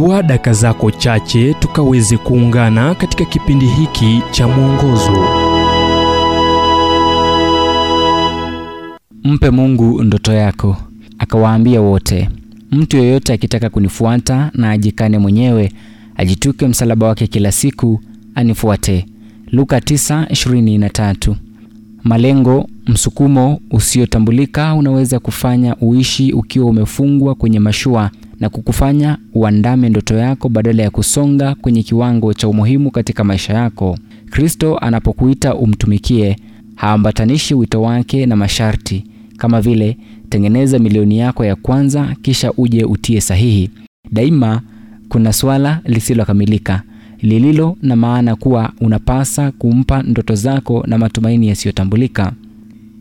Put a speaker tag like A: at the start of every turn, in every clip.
A: chukua daka zako chache tukaweze kuungana katika kipindi hiki cha mwongozo
B: Mpe Mungu ndoto yako. Akawaambia wote, mtu yeyote akitaka kunifuata na ajikane mwenyewe, ajituke msalaba wake kila siku, anifuate. Luka 9:23. Malengo, msukumo usiotambulika unaweza kufanya uishi ukiwa umefungwa kwenye mashua na kukufanya uandame ndoto yako badala ya kusonga kwenye kiwango cha umuhimu katika maisha yako. Kristo anapokuita umtumikie, haambatanishi wito wake na masharti kama vile tengeneza milioni yako ya kwanza kisha uje utie sahihi. Daima kuna swala lisilokamilika lililo na maana kuwa unapasa kumpa ndoto zako na matumaini yasiyotambulika.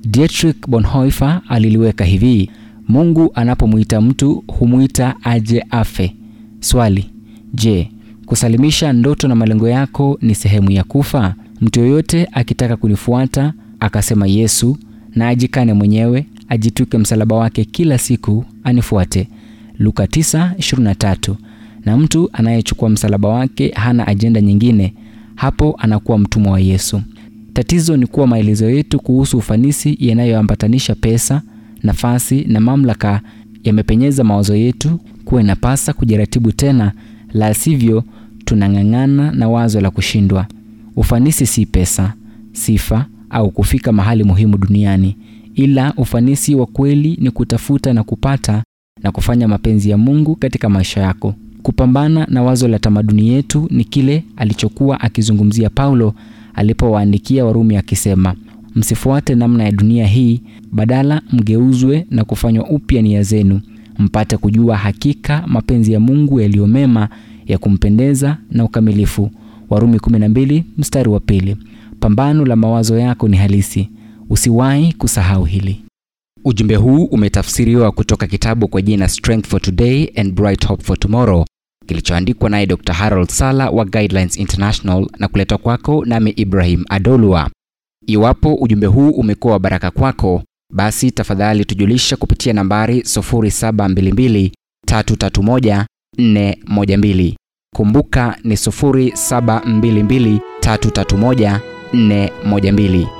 B: Dietrich Bonhoeffer aliliweka hivi: Mungu anapomwita mtu humwita aje afe. Swali: Je, kusalimisha ndoto na malengo yako ni sehemu ya kufa? Mtu yoyote akitaka kunifuata, akasema Yesu, na ajikane mwenyewe, ajituke msalaba wake kila siku, anifuate. Luka 9:23. Na mtu anayechukua msalaba wake hana ajenda nyingine, hapo anakuwa mtumwa wa Yesu. Tatizo ni kuwa maelezo yetu kuhusu ufanisi yanayoambatanisha pesa, nafasi na mamlaka yamepenyeza mawazo yetu kuwa inapasa kujiratibu tena, la sivyo tunang'ang'ana na wazo la kushindwa. Ufanisi si pesa, sifa au kufika mahali muhimu duniani, ila ufanisi wa kweli ni kutafuta na kupata na kufanya mapenzi ya Mungu katika maisha yako. Kupambana na wazo la tamaduni yetu ni kile alichokuwa akizungumzia Paulo alipowaandikia Warumi akisema, msifuate namna ya dunia hii, badala mgeuzwe na kufanywa upya nia zenu, mpate kujua hakika mapenzi ya Mungu yaliyo mema, ya kumpendeza na ukamilifu. Warumi 12 mstari wa pili. Pambano la mawazo yako ni halisi, usiwahi kusahau hili. Ujumbe huu umetafsiriwa kutoka kitabu kwa jina Strength for Today and Bright Hope for Tomorrow kilichoandikwa naye Dr. Harold Sala wa Guidelines International na kuletwa kwako nami Ibrahim Adolua. Iwapo ujumbe huu umekuwa wa baraka kwako, basi tafadhali tujulisha kupitia nambari 0722 331 412. Kumbuka ni 0722 331 412.